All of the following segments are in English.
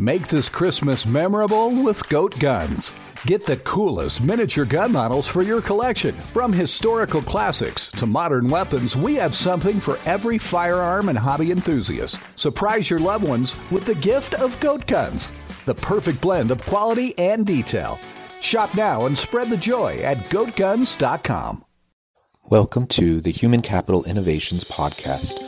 Make this Christmas memorable with Goat Guns. Get the coolest miniature gun models for your collection. From historical classics to modern weapons, we have something for every firearm and hobby enthusiast. Surprise your loved ones with the gift of Goat Guns, the perfect blend of quality and detail. Shop now and spread the joy at goatguns.com. Welcome to the Human Capital Innovations Podcast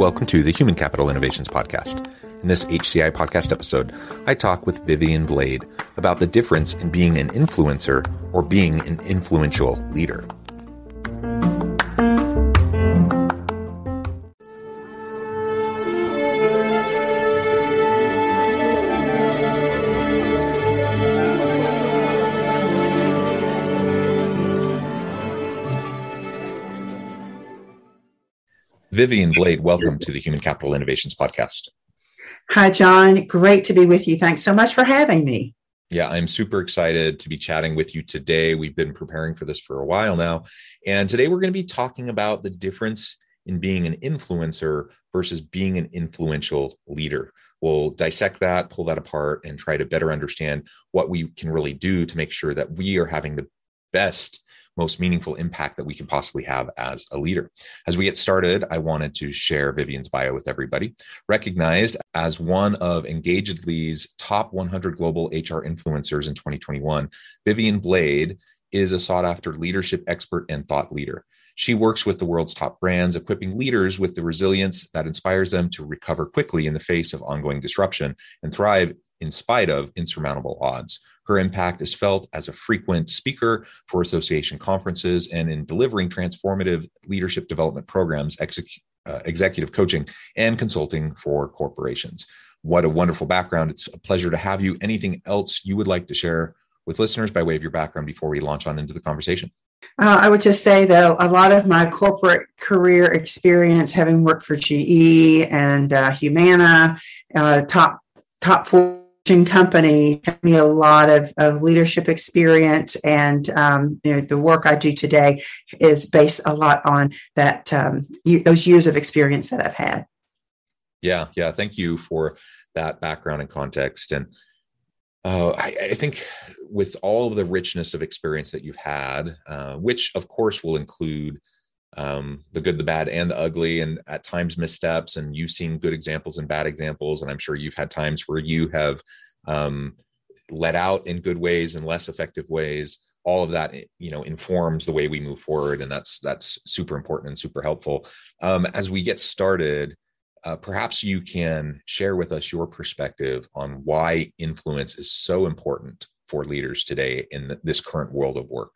Welcome to the Human Capital Innovations Podcast. In this HCI podcast episode, I talk with Vivian Blade about the difference in being an influencer or being an influential leader. Vivian Blade, welcome to the Human Capital Innovations Podcast. Hi, John. Great to be with you. Thanks so much for having me. Yeah, I'm super excited to be chatting with you today. We've been preparing for this for a while now. And today we're going to be talking about the difference in being an influencer versus being an influential leader. We'll dissect that, pull that apart, and try to better understand what we can really do to make sure that we are having the best most meaningful impact that we can possibly have as a leader. As we get started, I wanted to share Vivian's bio with everybody. Recognized as one of Engagedly's top 100 global HR influencers in 2021, Vivian Blade is a sought after leadership expert and thought leader. She works with the world's top brands, equipping leaders with the resilience that inspires them to recover quickly in the face of ongoing disruption and thrive in spite of insurmountable odds. Her impact is felt as a frequent speaker for association conferences and in delivering transformative leadership development programs, uh, executive coaching, and consulting for corporations. What a wonderful background. It's a pleasure to have you. Anything else you would like to share with listeners by way of your background before we launch on into the conversation? Uh, I would just say that a lot of my corporate career experience, having worked for GE and uh, Humana, uh, top top four company had me a lot of, of leadership experience and um, you know, the work i do today is based a lot on that um, those years of experience that i've had. Yeah yeah thank you for that background and context. And uh, I, I, think with all of the richness of experience that you've had uh, which of course will include um, the good, the bad, and the ugly, and at times missteps. And you've seen good examples and bad examples. And I'm sure you've had times where you have um, let out in good ways and less effective ways. All of that, you know, informs the way we move forward, and that's that's super important and super helpful. Um, as we get started, uh, perhaps you can share with us your perspective on why influence is so important for leaders today in the, this current world of work.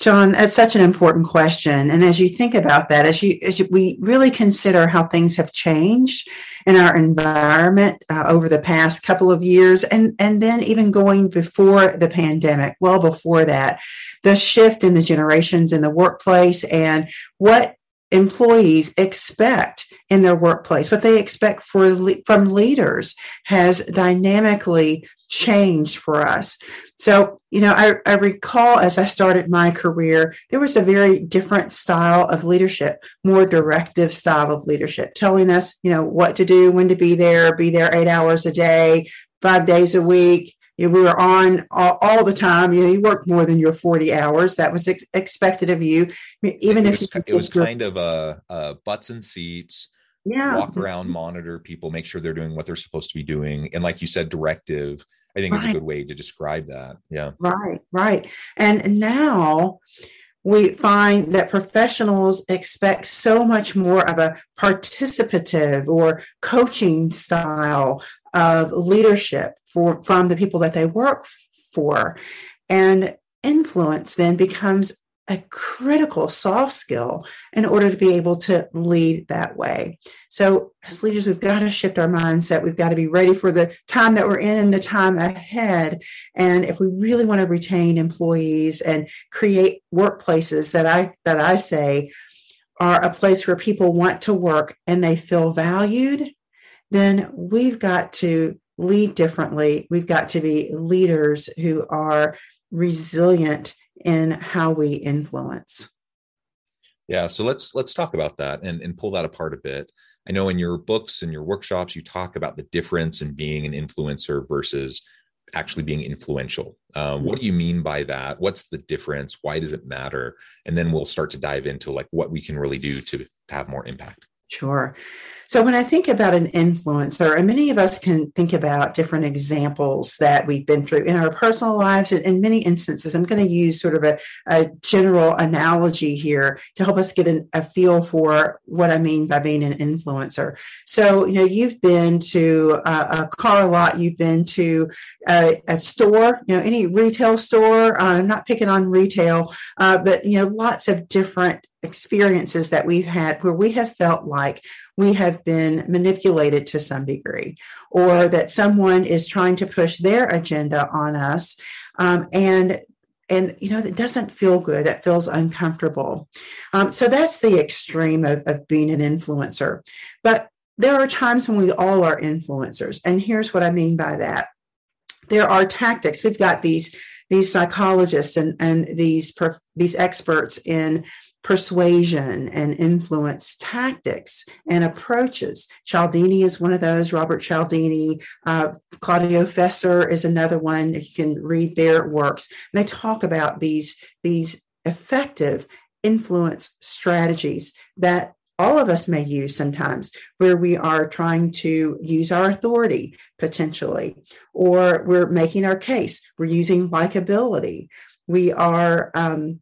John, that's such an important question. And as you think about that, as you, as you, we really consider how things have changed in our environment uh, over the past couple of years, and, and then even going before the pandemic, well before that, the shift in the generations in the workplace and what employees expect in their workplace, what they expect for from leaders has dynamically changed for us. So, you know, I, I, recall as I started my career, there was a very different style of leadership, more directive style of leadership, telling us, you know, what to do, when to be there, be there eight hours a day, five days a week. You know, we were on all, all, the time. You know, you worked more than your 40 hours. That was ex- expected of you. even it if was, it was kind of a, a butts and seats yeah. walk around, monitor people, make sure they're doing what they're supposed to be doing. And like you said, directive, I think right. is a good way to describe that. Yeah. Right, right. And now we find that professionals expect so much more of a participative or coaching style of leadership for from the people that they work for. And influence then becomes a critical soft skill in order to be able to lead that way. So, as mm-hmm. leaders, we've got to shift our mindset. We've got to be ready for the time that we're in and the time ahead. And if we really want to retain employees and create workplaces that I that I say are a place where people want to work and they feel valued, then we've got to lead differently. We've got to be leaders who are resilient in how we influence. Yeah, so let's let's talk about that and, and pull that apart a bit. I know in your books and your workshops, you talk about the difference in being an influencer versus actually being influential. Um, what do you mean by that? What's the difference? Why does it matter? And then we'll start to dive into like what we can really do to, to have more impact. Sure. So when I think about an influencer, and many of us can think about different examples that we've been through in our personal lives. and In many instances, I'm going to use sort of a, a general analogy here to help us get an, a feel for what I mean by being an influencer. So, you know, you've been to a, a car lot, you've been to a, a, store, you know, any retail store. Uh, I'm not picking on retail, uh, but, you know, lots of different experiences that we've had where we have felt like we have been manipulated to some degree or that someone is trying to push their agenda on us um, and and you know that doesn't feel good that feels uncomfortable. Um, so that's the extreme of, of being an influencer. But there are times when we all are influencers and here's what i mean by that. There are tactics. We've got these these psychologists and, and these these experts in persuasion and influence tactics and approaches. Cialdini is one of those. Robert Cialdini, uh, Claudio Feser is another one. You can read their works. And they talk about these, these effective influence strategies that all of us may use sometimes where we are trying to use our authority potentially, or we're making our case, we're using likability, we are um,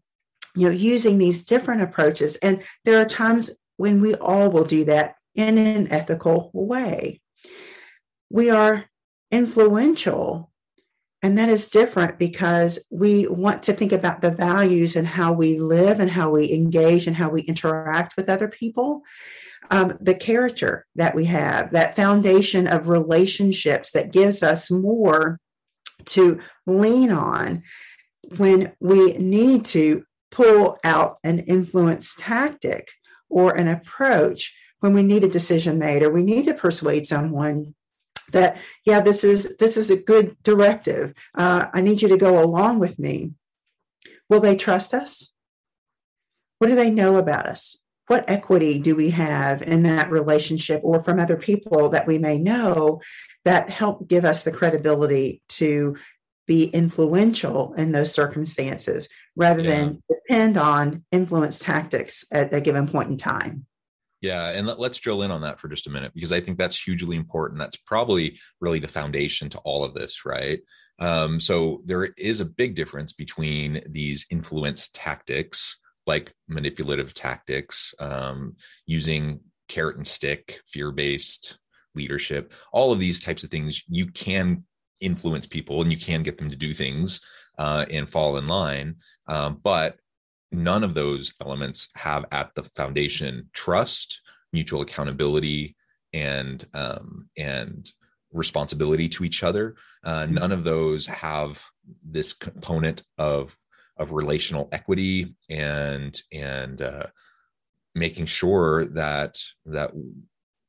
you know using these different approaches and there are times when we all will do that in an ethical way we are influential and that is different because we want to think about the values and how we live and how we engage and how we interact with other people. Um, the character that we have, that foundation of relationships that gives us more to lean on when we need to pull out an influence tactic or an approach when we need a decision made or we need to persuade someone that yeah this is this is a good directive. Uh, i need you to go along with me. Will they trust us? What do they know about us? What equity do we have in that relationship or from other people that we may know that help give us the credibility to be influential in those circumstances rather yeah. than depend on influence tactics at a given point in time. Yeah, and let, us drill in on that for just a minute because I think that's hugely important. That's probably really the foundation to all of this, right? Um, so there is a big difference between these influence tactics, like manipulative tactics, um, using carrot and stick, fear based leadership, all of these types of things. You can influence people and you can get them to do things uh, and fall in line. Um, but none of those elements have at the foundation trust, mutual accountability, and um, and responsibility to each other. Uh, mm-hmm. none of those have this component of of relational equity and and uh, making sure that that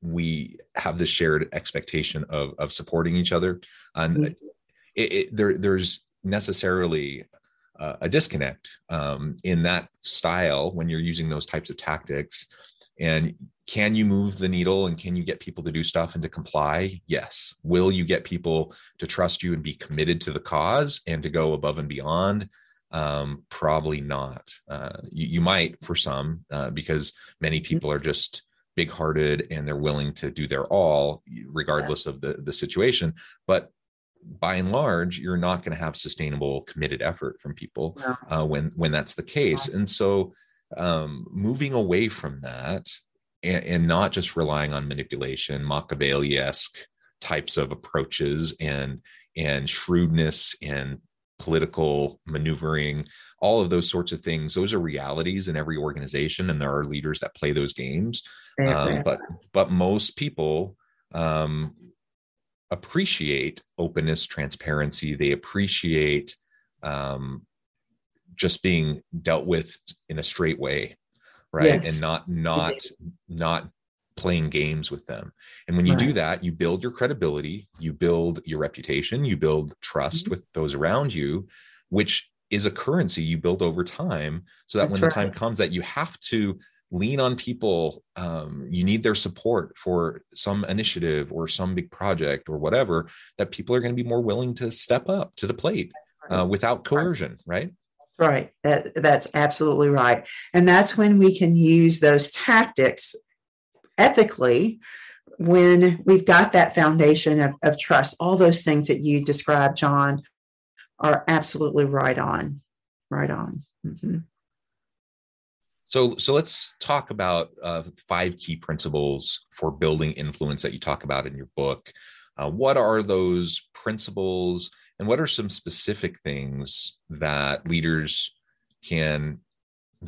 we have this shared expectation of of supporting each other and mm-hmm. it, it, there there's necessarily uh, a disconnect um, in that style when you're using those types of tactics. And can you move the needle and can you get people to do stuff and to comply? Yes. Will you get people to trust you and be committed to the cause and to go above and beyond? Um, probably not. Uh, you, you, might for some uh, because many mm-hmm. people are just big hearted and they're willing to do their all regardless yeah. of the the situation. But by and large you're not going to have sustainable committed effort from people no. uh, when when that's the case and so um, moving away from that and, and, not just relying on manipulation machiavelli-esque types of approaches and and shrewdness and political maneuvering, all of those sorts of things. Those are realities in every organization, and there are leaders that play those games. Um, but but most people um, appreciate openness, transparency. They appreciate um, just being dealt with in a straight way, right? Yes. And not not not playing games with them. And when you right. do that, you build your credibility, you build your reputation, you build trust mm-hmm. with those around you, which is a currency you build over time. So that That's when right. the time comes that you have to lean on people, um, you need their support for some initiative or some big project or whatever, that people are going to be more willing to step up to the plate uh, without coercion, right? Right. That, that's absolutely right. And that's when we can use those tactics ethically when we've got that foundation of, of trust all those things that you described john are absolutely right on right on mm-hmm. So so let's talk about uh, five key principles for building influence that you talk about in your book. Uh, what are those principles and what are some specific things that leaders can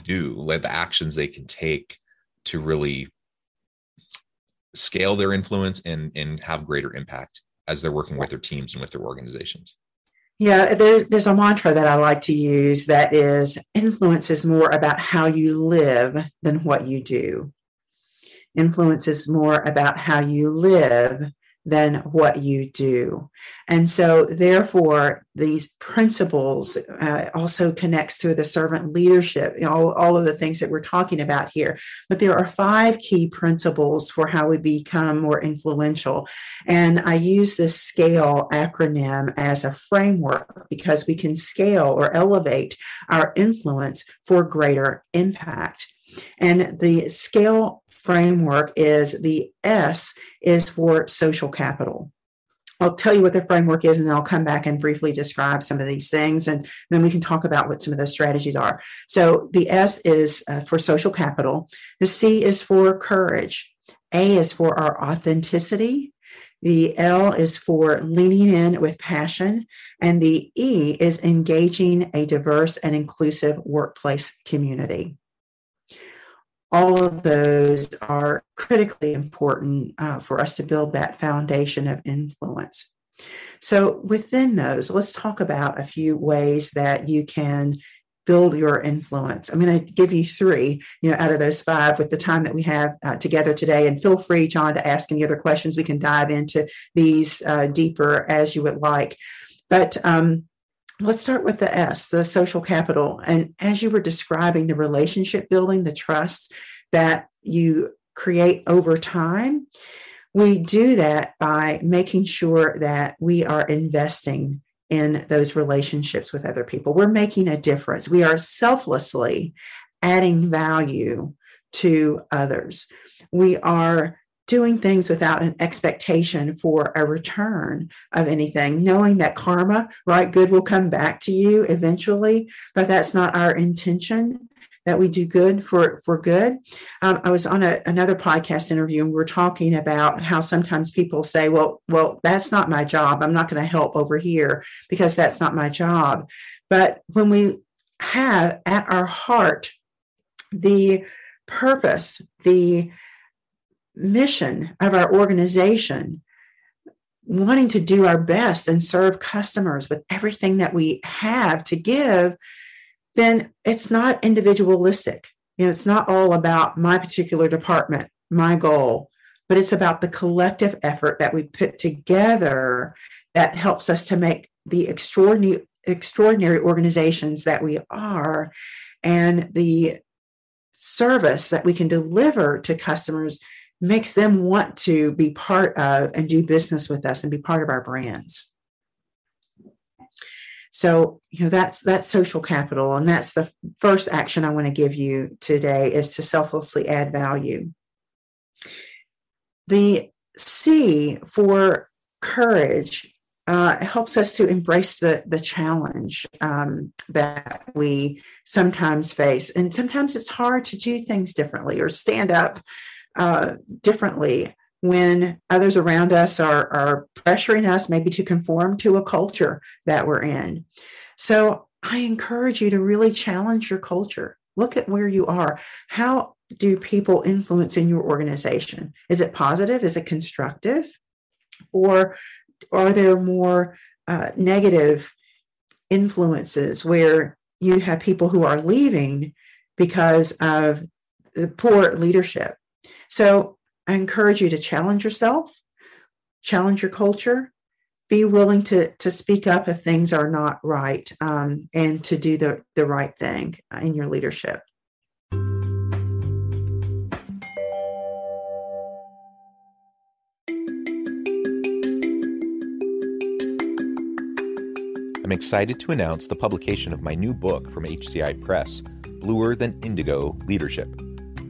do like the actions they can take to really scale their influence and and have greater impact as they're working with their teams and with their organizations yeah there's there's a mantra that i like to use that is influence is more about how you live than what you do. Influence is more about how you live than what you do. And so, therefore, these principles uh, also connects to the servant leadership, you know, all, all of the things that we're talking about here. But there are five key principles for how we become more influential. And I use this SCALE acronym as a framework because we can scale or elevate our influence for greater impact. And the SCALE framework is the S is for social capital. I'll tell you what the framework is, and then I'll come back and briefly describe some of these things, and then we can talk about what some of those strategies are. So, the S is uh, for social capital, the C is for courage, A is for our authenticity, the L is for leaning in with passion, and the E is engaging a diverse and inclusive workplace community all of those are critically important uh, for us to build that foundation of influence. So, within those, let's talk about a few ways that you can build your influence. I'm going to give you three, you know, out of those five with the time that we have uh, together today. And feel free, John, to ask any other questions. We can dive into these uh, deeper as you would like. But um, let's start with the S, the social capital. And as you were describing the relationship building, the trust that you create over time, we do that by making sure that we are investing in those relationships with other people. We're making a difference. We are selflessly adding value to others. We are doing things without an expectation for a return of anything, knowing that karma, right, good will come back to you eventually, but that's not our intention that we do good for for good. Um, I was on a, another podcast interview and we are talking about how sometimes people say, "Well, well, that's not my job. I'm not going to help over here because that's not my job." But when we have at our heart the purpose, the mission of our organization, wanting to do our best and serve customers with everything that we have to give, then it's not individualistic. You know, it's not all about my particular department, my goal, but it's about the collective effort that we put together that helps us to make the extraordinary extraordinary organizations that we are and the service that we can deliver to customers makes them want to be part of and do business with us and be part of our brands. So, you know, that's that's social capital and that's the first action I want to give you today is to selflessly add value. The C for courage uh, helps us to embrace the the challenge um, that we sometimes face, and sometimes it's hard to do things differently or stand up uh, differently when others around us are, are pressuring us maybe to conform to a culture that we're in. So I encourage you to really challenge your culture. Look at where you are. How do people influence in your organization? Is it positive? Is it constructive? Or are there more uh, negative influences where you have people who are leaving because of the poor leadership? So I encourage you to challenge yourself, challenge your culture, be willing to to speak up if things are not right, um, and to do the the right thing in your leadership. I'm excited to announce the publication of my new book from HCI Press, Bluer Than Indigo Leadership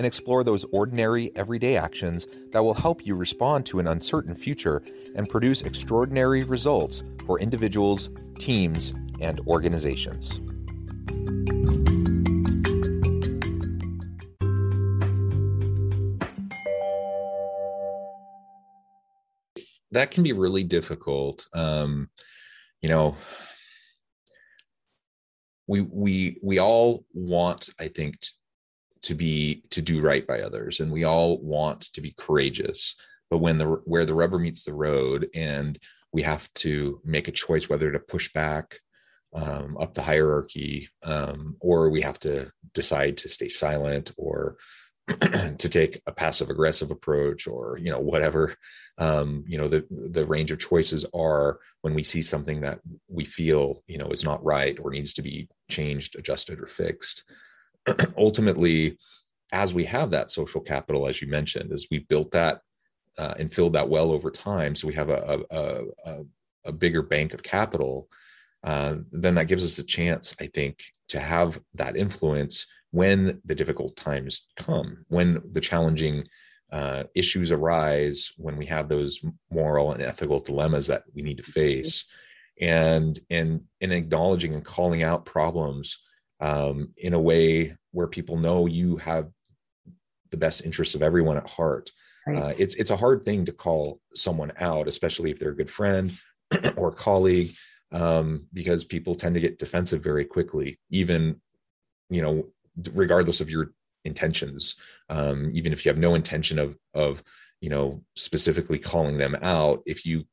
and explore those ordinary, everyday actions that will help you respond to an uncertain future and produce extraordinary results for individuals, teams, and organizations. That can be really difficult. Um, you know, we we we all want, I think, to be to do right by others and we all want to be courageous. But when the where the rubber meets the road and we have to make a choice whether to push back um, up the hierarchy um, or we have to decide to stay silent or to take a passive aggressive approach or you know whatever um, you know the the range of choices are when we see something that we feel you know is not right or needs to be changed adjusted or fixed ultimately, as we have that social capital, as you mentioned, as we built that uh, and filled that well over time, so we have a, a, a, a bigger bank of capital, uh, then that gives us a chance, I think, to have that influence when the difficult times come, when the challenging uh, issues arise, when we have those moral and ethical dilemmas that we need to face, and and in acknowledging and calling out problems um, in a way where people know you have the best interests of everyone at heart. Right. Uh, it's it's a hard thing to call someone out, especially if they're a good friend or colleague, um, because people tend to get defensive very quickly, even you know, regardless of your intentions. Um, even if you have no intention of of you know specifically calling them out, if you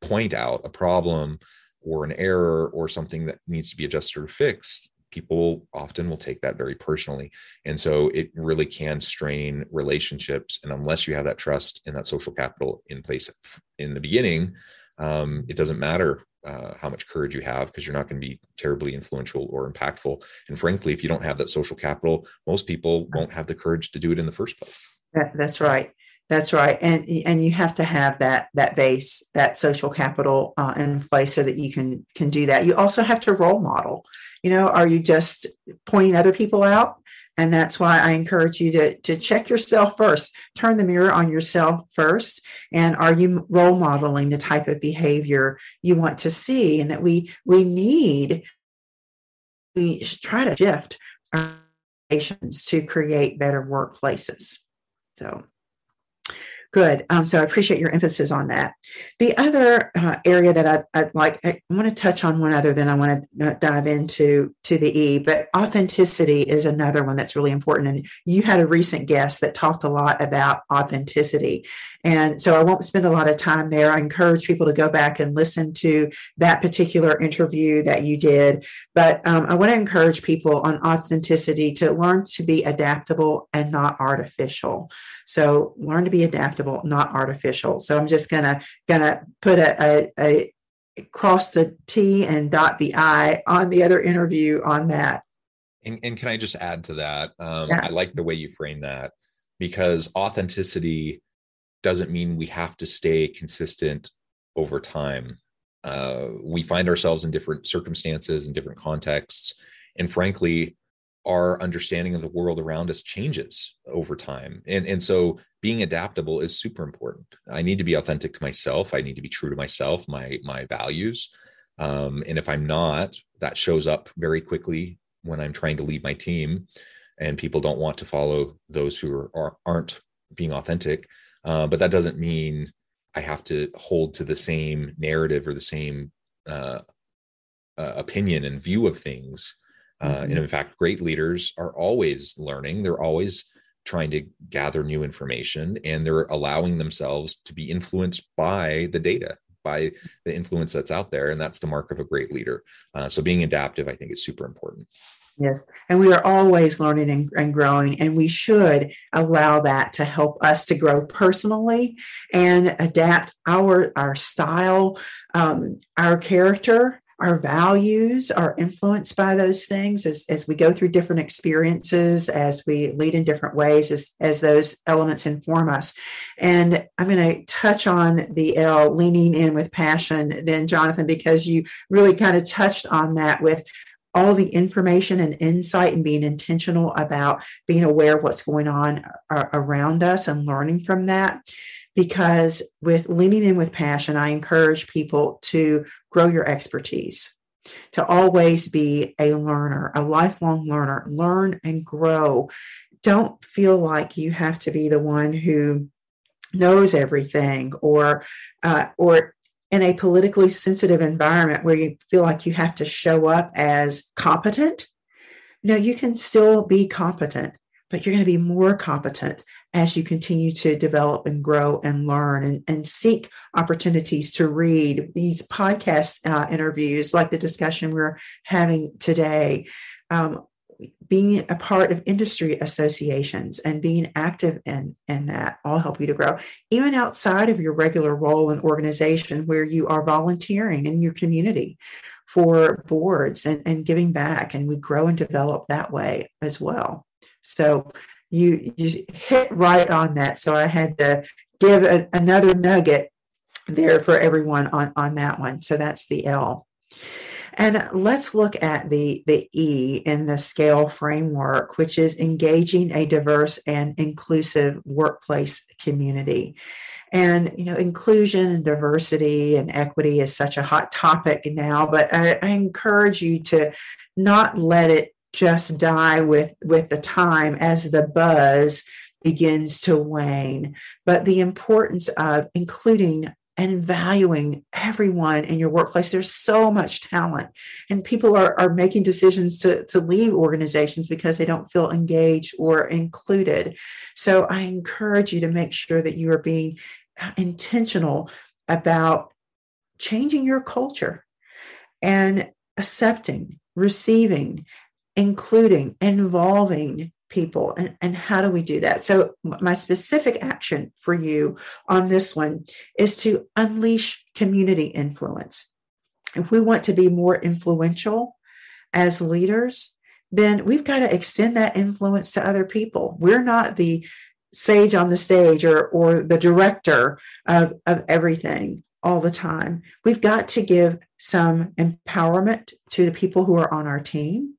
point out a problem or an error or something that needs to be adjusted or fixed, people often will take that very personally. And so it really can strain relationships. And unless you have that trust and that social capital in place in the beginning, um, it doesn't matter uh, how much courage you have because you're not going to be terribly influential or impactful. And frankly, if you don't have that social capital, most people won't have the courage to do it in the first place. That's right. That's right, and and you have to have that that base, that social capital uh, in place so that you can can do that. You also have to role model. You know, are you just pointing other people out? And that's why I encourage you to to check yourself first. Turn the mirror on yourself first, and are you role modeling the type of behavior you want to see? And that we we need we try to shift our to create better workplaces. So Good. Um, so I appreciate your emphasis on that. The other uh, area that I'd, I'd, like, I want to touch on one other, then I want to uh, dive into to the E. But authenticity is another one that's really important. And you had a recent guest that talked a lot about authenticity, and so I won't spend a lot of time there. I encourage people to go back and listen to that particular interview that you did. But um, I want to encourage people on authenticity to learn to be adaptable and not artificial. So learn to be adaptable, not artificial. So I'm just gonna gonna put a, a, a cross the T and dot the I on the other interview on that. And, and can I just add to that? Um, yeah. I like the way you frame that because authenticity doesn't mean we have to stay consistent over time. Uh, we find ourselves in different circumstances and different contexts. And frankly, our understanding of the world around us changes over time. And and so being adaptable is super important. I need to be authentic to myself. I need to be true to myself my my values. Um, and if i'm not that shows up very quickly when i'm trying to lead my team and people don't want to follow those who are, are aren't being authentic. Uh, but that doesn't mean i have to hold to the same narrative or the same uh, uh, opinion and view of things uh, mm-hmm. and in fact, great leaders are always learning. They're always trying to gather new information and they're allowing themselves to be influenced by the data by the influence that's out there and that's the mark of a great leader uh, so being adaptive i think is super important yes and we are always learning and, and, growing and we should allow that to help us to grow personally and adapt our our style um, our character our values are influenced by those things as, as we go through different experiences, as we lead in different ways, as, as those elements inform us. And I'm going to touch on the L, leaning in with passion, then, Jonathan, because you really kind of touched on that with all the information and insight and being intentional about being aware of what's going on uh, around us and learning from that because with leaning in with passion, I encourage people to grow your expertise, to always be a learner, a lifelong learner, learn and grow. Don't feel like you have to be the one who knows everything or uh, or in a politically sensitive environment where you feel like you have to show up as competent. No you can still be competent but you're going to be more competent as you continue to develop and grow and learn and, and seek opportunities to read these podcast uh, interviews like the discussion we're having today. Um, being a part of industry associations and being active in, in that all help you to grow. Even outside of your regular role in organization where you are volunteering in your community for boards and, and giving back and we grow and develop that way as well so you you hit right on that. So I had to give a, another nugget there for everyone on on that one. So that's the L. And let's look at the, the E in the scale framework, which is engaging a diverse and inclusive workplace community. And, you know, inclusion and diversity and equity is such a hot topic now, but I, I encourage you to not let it just die with with the time as the buzz begins to wane. But the importance of including and valuing everyone in your workplace there's so much talent. And people are, are making decisions to, to leave organizations because they don't feel engaged or included. So i encourage you to make sure that you are being uh, intentional about changing your culture and accepting receiving including, involving people. And, and how do we do that? So, my specific action for you on this one is to unleash community influence. If we want to be more influential as leaders, then we've got to extend that influence to other people. We're not the sage on the stage or, or the director of, of everything all the time. We've got to give some empowerment to the people who are on our team.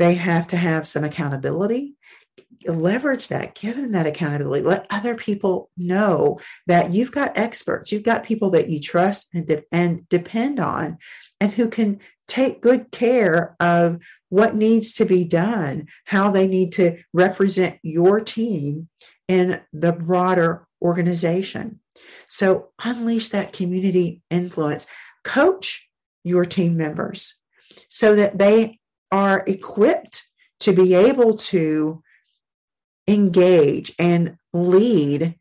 They have to have some accountability. Leverage that, give them that accountability. Let other people know that you've got experts, you've got people that you trust and, de- and depend on, and who can take good care of what needs to be done, how they need to represent your team in the broader organization. So unleash that community influence. Coach your team members so that they are equipped to be able to engage and lead,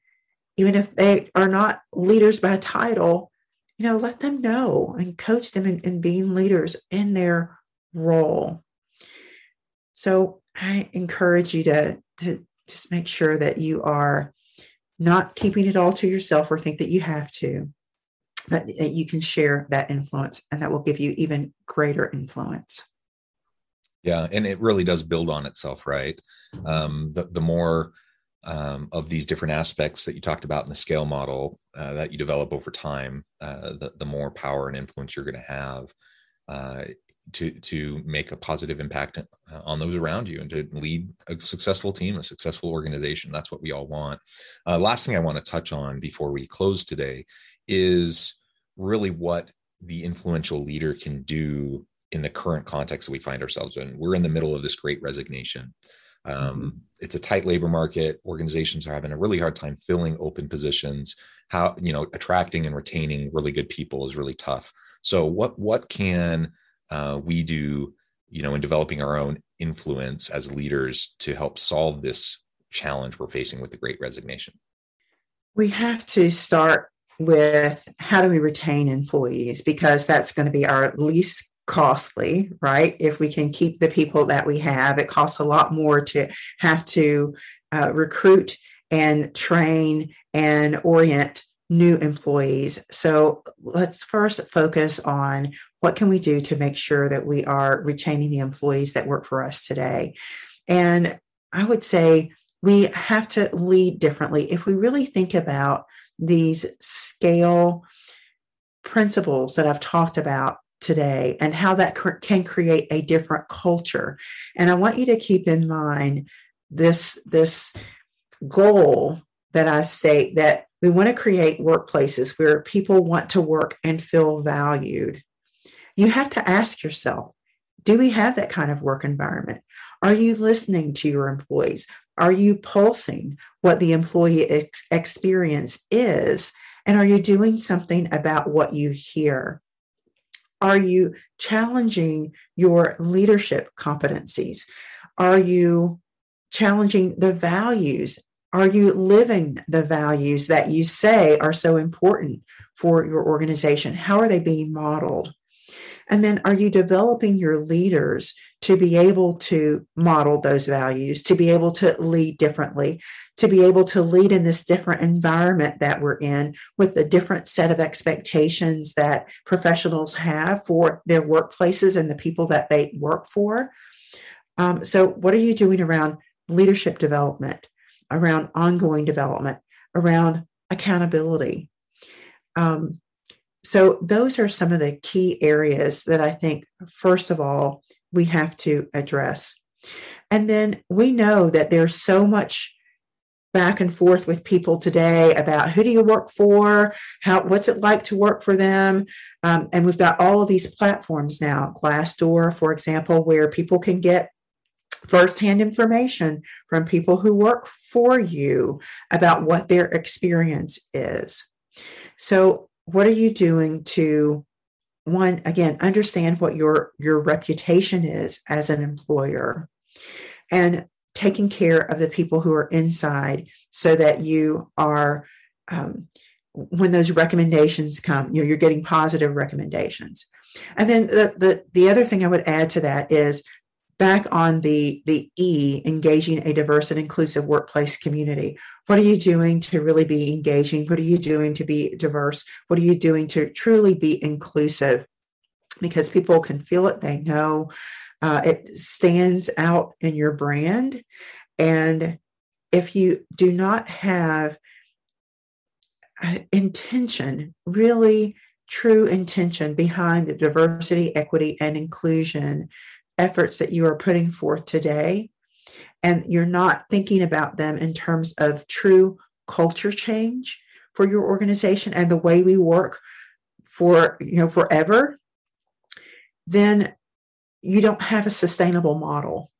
even if they are not leaders by title, you know, let them know and coach them in, in being leaders in their role. So I encourage you to, to just make sure that you are not keeping it all to yourself or think that you have to, but that you can share that influence and that will give you even greater influence. Yeah, and it really does build on itself, right? Um, the, the more um, of these different aspects that you talked about in the scale model uh, that you develop over time, uh, the, the more power and influence you're going to have uh, to to make a positive impact uh, on those around you and to lead a successful team, a successful organization. That's what we all want. Uh, last thing I want to touch on before we close today is really what the influential leader can do in the current context that we find ourselves in. We're in the middle of this great resignation. Um, mm-hmm. It's a tight labor market. Organizations are having a really hard time filling open positions. How you know attracting and retaining really good people is really tough. So what what can uh, we do, you know, in developing our own influence as leaders to help solve this challenge we're facing with the Great Resignation? We have to start with how do we retain employees because that's going to be our least costly, right? If we can keep the people that we have, it costs a lot more to have to uh, recruit and train and orient new employees. So let's first focus on what can we do to make sure that we are retaining the employees that work for us today. And I would say we have to lead differently. If we really think about these scale principles that I've talked about today and how that can create a different culture. And I want you to keep in mind this, this goal that I state that we want to create workplaces where people want to work and feel valued. You have to ask yourself, do we have that kind of work environment? Are you listening to your employees? Are you pulsing what the employee ex- experience is? And are you doing something about what you hear? Are you challenging your leadership competencies? Are you challenging the values? Are you living the values that you say are so important for your organization? How are they being modeled? And then are you developing your leaders to be able to model those values, to be able to lead differently, to be able to lead in this different environment that we're in with a different set of expectations that professionals have for their workplaces and the people that they work for? Um, so, what are you doing around leadership development, around ongoing development, around accountability? Um, so, those are some of the key areas that I think, first of all, we have to address. And then we know that there's so much back and forth with people today about who do you work for? How what's it like to work for them? Um, and we've got all of these platforms now glassdoor for example where people can get firsthand information from people who work for you about what their experience is. So what are you doing to one again understand what your your reputation is as an employer and taking care of the people who are inside so that you are um, when those recommendations come you know, you're getting positive recommendations. And then the, the the other thing i would add to that is back on the the e engaging a diverse and inclusive workplace community. What are you doing to really be engaging? What are you doing to be diverse? What are you doing to truly be inclusive? Because people can feel it they know uh, it stands out in your brand. And if you do not have intention really true intention behind the diversity equity and inclusion efforts that you are putting forth today and you're not thinking about them in terms of true culture change for your organization and the way we work for you know forever then you don't have a sustainable model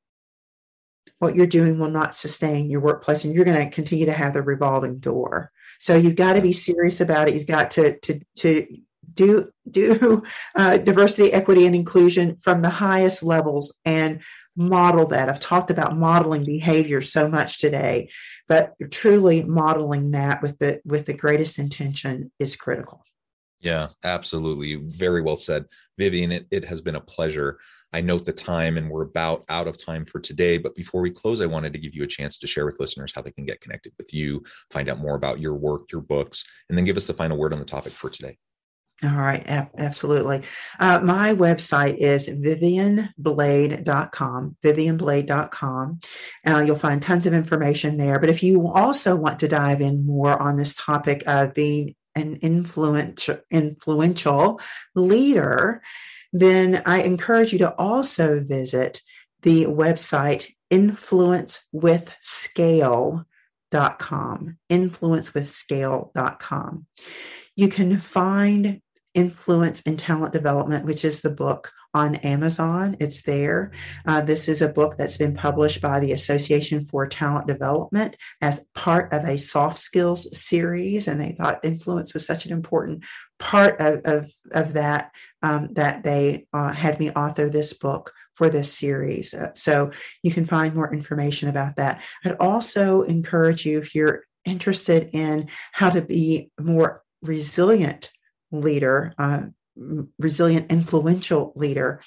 what you're doing will not sustain your workplace and you're going to continue to have the revolving door. So you've got to be serious about it. You've got to, to, to do do uh, diversity, equity, and inclusion from the highest levels and model that. I've talked about modeling behavior so much today, but truly modeling that with the with the greatest intention is critical. Yeah, absolutely. Very well said. Vivian, it, it has been a pleasure. I note the time and we're about out of time for today. But before we close, I wanted to give you a chance to share with listeners how they can get connected with you, find out more about your work, your books, and then give us the final word on the topic for today. All right, absolutely. Uh, my website is vivianblade.com, vivianblade.com. Uh, you'll find tons of information there. But if you also want to dive in more on this topic of being an influential, influential leader, then I encourage you to also visit the website influencewithscale.com, influencewithscale.com. You can find Influence and Talent Development, which is the book on Amazon. It's there. Uh, this is a book that's been published by the Association for Talent Development as part of a soft skills series. And they thought influence was such an important part of, of, of that um, that they uh, had me author this book for this series. Uh, so you can find more information about that. I'd also encourage you if you're interested in how to be more resilient leader, uh, resilient, influential leader.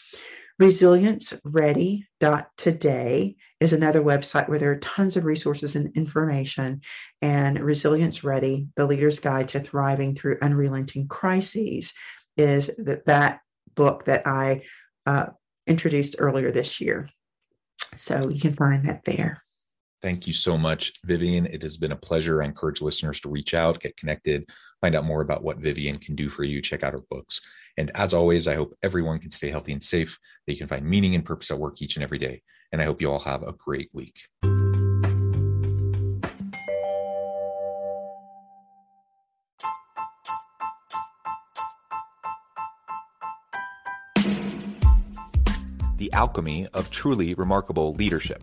ResilienceReady.today is another website where there are tons of resources and information. And Resilience Ready, the leader's guide to thriving through unrelenting crises, is that, that book that I uh, introduced earlier this year. So you can find that there. Thank you so much, Vivian. It has been a pleasure. I encourage listeners to reach out, get connected, find out more about what Vivian can do for you, check out her books. And as always, I hope everyone can stay healthy and safe, that you can find meaning and purpose at work each and every day. And I hope you all have a great week. The alchemy of truly remarkable leadership